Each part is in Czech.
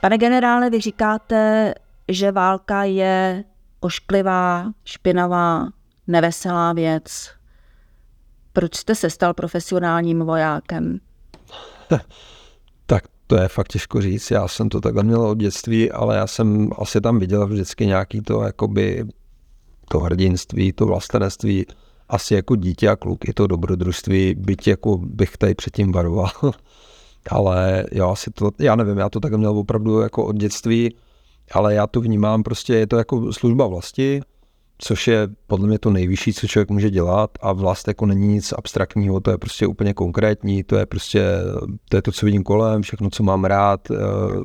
Pane generále, vy říkáte, že válka je ošklivá, špinavá, neveselá věc. Proč jste se stal profesionálním vojákem? tak to je fakt těžko říct. Já jsem to takhle měl od dětství, ale já jsem asi tam viděl vždycky nějaký to, jakoby to hrdinství, to vlastenectví, asi jako dítě a kluk i to dobrodružství, byť jako bych tady předtím varoval. Ale jo, asi to, já nevím, já to tak měl opravdu jako od dětství, ale já to vnímám prostě, je to jako služba vlasti, což je podle mě to nejvyšší, co člověk může dělat a vlast jako není nic abstraktního, to je prostě úplně konkrétní, to je prostě, to je to, co vidím kolem, všechno, co mám rád, eh,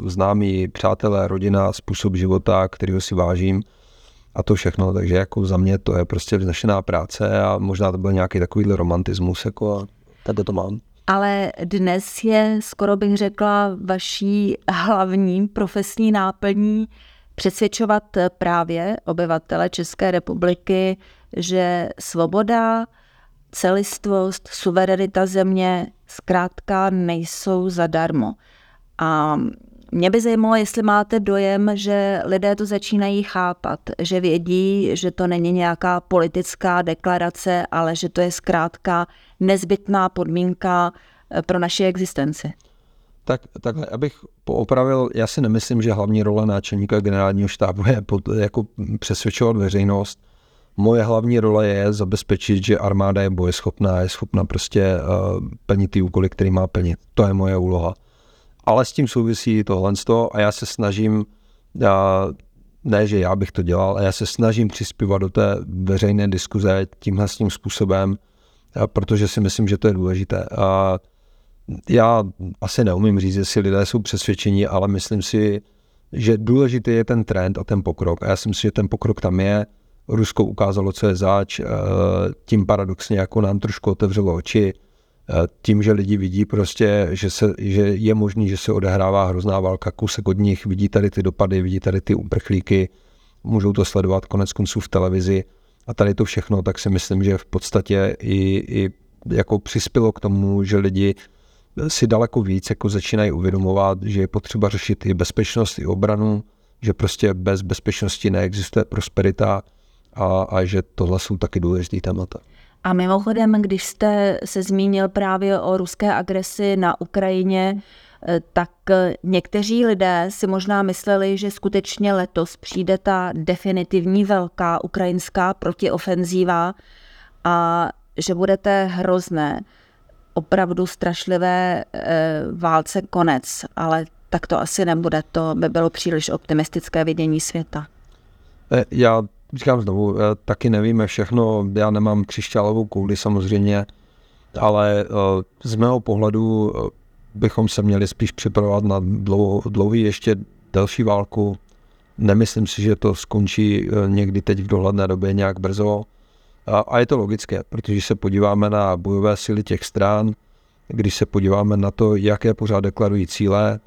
známí, přátelé, rodina, způsob života, kterýho si vážím a to všechno, takže jako za mě to je prostě vznešená práce a možná to byl nějaký takovýhle romantismus, jako a to mám. Ale dnes je, skoro bych řekla, vaší hlavní profesní náplní přesvědčovat právě obyvatele České republiky, že svoboda, celistvost, suverenita země zkrátka nejsou zadarmo. A mě by zajímalo, jestli máte dojem, že lidé to začínají chápat, že vědí, že to není nějaká politická deklarace, ale že to je zkrátka nezbytná podmínka eh, pro naši existenci. Tak, takhle, abych poopravil, já si nemyslím, že hlavní role náčelníka generálního štábu je pod, jako přesvědčovat veřejnost. Moje hlavní role je zabezpečit, že armáda je bojeschopná, je schopna prostě uh, plnit ty úkoly, který má plnit. To je moje úloha ale s tím souvisí tohle a já se snažím, já, ne, že já bych to dělal, a já se snažím přispívat do té veřejné diskuze tímhle tím způsobem, protože si myslím, že to je důležité. A já asi neumím říct, jestli lidé jsou přesvědčení, ale myslím si, že důležitý je ten trend a ten pokrok. A já si myslím, že ten pokrok tam je. Rusko ukázalo, co je zač, tím paradoxně jako nám trošku otevřelo oči tím, že lidi vidí prostě, že, se, že je možný, že se odehrává hrozná válka, kusek od nich, vidí tady ty dopady, vidí tady ty uprchlíky, můžou to sledovat konec konců v televizi a tady to všechno, tak si myslím, že v podstatě i, i jako přispělo k tomu, že lidi si daleko víc jako začínají uvědomovat, že je potřeba řešit i bezpečnost, i obranu, že prostě bez bezpečnosti neexistuje prosperita a, a že tohle jsou taky důležité témata. A mimochodem, když jste se zmínil právě o ruské agresi na Ukrajině, eh, tak eh, někteří lidé si možná mysleli, že skutečně letos přijde ta definitivní velká ukrajinská protiofenzíva a že budete hrozné, opravdu strašlivé eh, válce konec, ale tak to asi nebude, to by bylo příliš optimistické vidění světa. Já říkám znovu, eh, taky nevíme všechno, já nemám křišťálovou kouli samozřejmě, ale eh, z mého pohledu eh, bychom se měli spíš připravovat na dlouho, dlouhý ještě delší válku. Nemyslím si, že to skončí někdy teď v dohledné době nějak brzo. A je to logické, protože se podíváme na bojové síly těch stran, když se podíváme na to, jaké pořád deklarují cíle,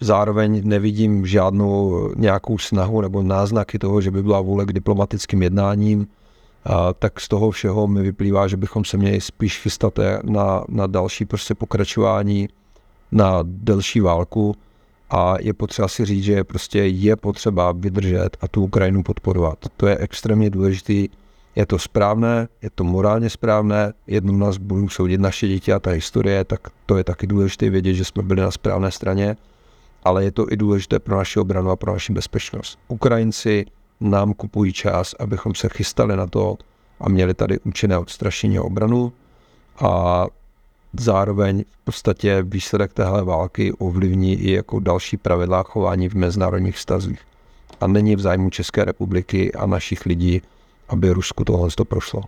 Zároveň nevidím žádnou nějakou snahu nebo náznaky toho, že by byla vůle k diplomatickým jednáním, a tak z toho všeho mi vyplývá, že bychom se měli spíš chystat na, na další prostě pokračování, na delší válku. A je potřeba si říct, že prostě je potřeba vydržet a tu Ukrajinu podporovat. To je extrémně důležitý, je to správné, je to morálně správné, jednou nás budou soudit naše děti a ta historie, tak to je taky důležité vědět, že jsme byli na správné straně ale je to i důležité pro naši obranu a pro naši bezpečnost. Ukrajinci nám kupují čas, abychom se chystali na to a měli tady účinné odstrašení obranu a zároveň v podstatě výsledek téhle války ovlivní i jako další pravidla chování v mezinárodních vztazích. A není v zájmu České republiky a našich lidí, aby Rusku tohle to prošlo.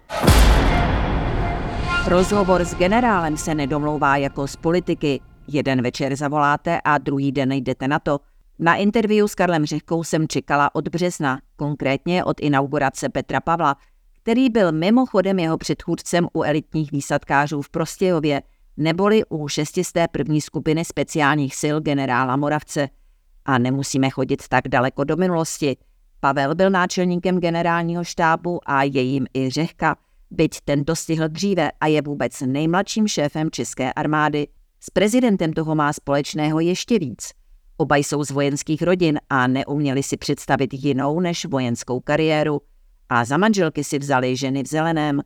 Rozhovor s generálem se nedomlouvá jako z politiky. Jeden večer zavoláte a druhý den jdete na to. Na interview s Karlem Řehkou jsem čekala od března, konkrétně od inaugurace Petra Pavla, který byl mimochodem jeho předchůdcem u elitních výsadkářů v Prostějově, neboli u šestisté první skupiny speciálních sil generála Moravce. A nemusíme chodit tak daleko do minulosti. Pavel byl náčelníkem generálního štábu a jejím i Řehka, byť tento stihl dříve a je vůbec nejmladším šéfem české armády. S prezidentem toho má společného ještě víc. Oba jsou z vojenských rodin a neuměli si představit jinou než vojenskou kariéru. A za manželky si vzali ženy v zeleném.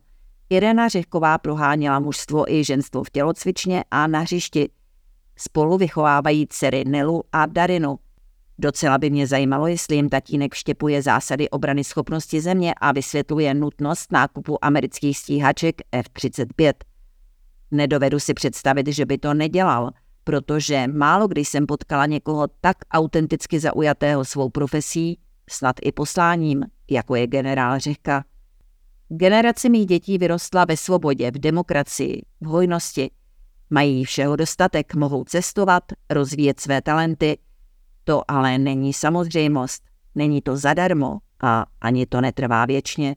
Irena Řehková proháněla mužstvo i ženstvo v tělocvičně a na hřišti. Spolu vychovávají dcery Nelu a Darinu. Docela by mě zajímalo, jestli jim tatínek vštěpuje zásady obrany schopnosti země a vysvětluje nutnost nákupu amerických stíhaček F-35. Nedovedu si představit, že by to nedělal, protože málo kdy jsem potkala někoho tak autenticky zaujatého svou profesí, snad i posláním, jako je generál Řehka. Generace mých dětí vyrostla ve svobodě, v demokracii, v hojnosti. Mají všeho dostatek, mohou cestovat, rozvíjet své talenty. To ale není samozřejmost, není to zadarmo a ani to netrvá věčně.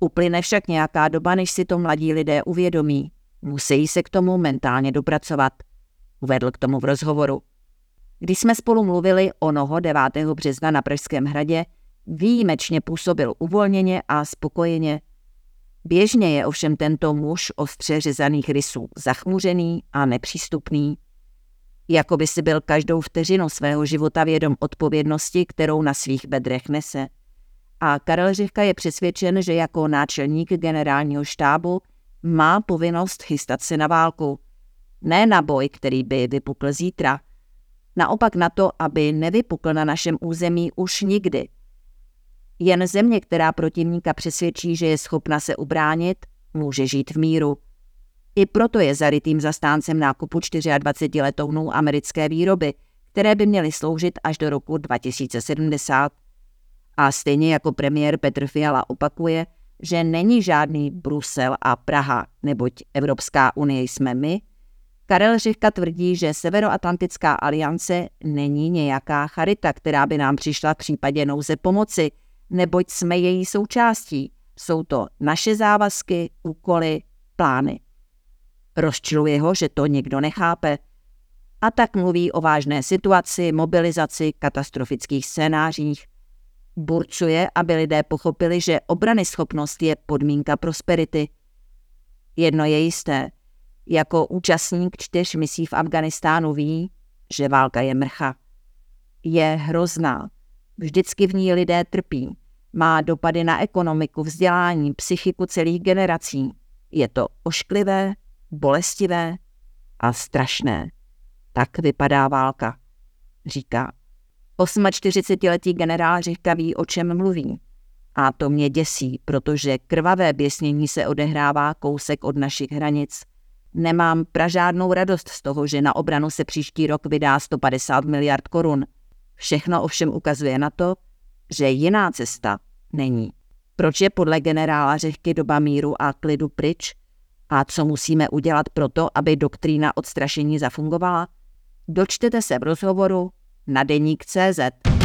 Uplyne však nějaká doba, než si to mladí lidé uvědomí. Musí se k tomu mentálně dopracovat. Uvedl k tomu v rozhovoru. Když jsme spolu mluvili o noho 9. března na Pražském hradě, výjimečně působil uvolněně a spokojeně. Běžně je ovšem tento muž ostře řezaných rysů zachmuřený a nepřístupný. Jako by si byl každou vteřinu svého života vědom odpovědnosti, kterou na svých bedrech nese. A Karel Řivka je přesvědčen, že jako náčelník generálního štábu má povinnost chystat se na válku. Ne na boj, který by vypukl zítra. Naopak na to, aby nevypukl na našem území už nikdy. Jen země, která protivníka přesvědčí, že je schopna se ubránit, může žít v míru. I proto je zarytým zastáncem nákupu 24 letounů americké výroby, které by měly sloužit až do roku 2070. A stejně jako premiér Petr Fiala opakuje, že není žádný Brusel a Praha, neboť Evropská unie jsme my, Karel Řivka tvrdí, že Severoatlantická aliance není nějaká charita, která by nám přišla v případě nouze pomoci, neboť jsme její součástí. Jsou to naše závazky, úkoly, plány. Rozčiluje ho, že to nikdo nechápe. A tak mluví o vážné situaci, mobilizaci, katastrofických scénářích. Burcuje, aby lidé pochopili, že obrany schopnost je podmínka prosperity. Jedno je jisté, jako účastník čtyř misí v Afganistánu ví, že válka je mrcha. Je hrozná. Vždycky v ní lidé trpí. Má dopady na ekonomiku, vzdělání, psychiku celých generací. Je to ošklivé, bolestivé a strašné. Tak vypadá válka, říká. 48-letý generál Řivka ví, o čem mluví. A to mě děsí, protože krvavé běsnění se odehrává kousek od našich hranic. Nemám pražádnou radost z toho, že na obranu se příští rok vydá 150 miliard korun. Všechno ovšem ukazuje na to, že jiná cesta není. Proč je podle generála Řehky doba míru a klidu pryč? A co musíme udělat proto, aby doktrína odstrašení zafungovala? Dočtete se v rozhovoru na deník CZ.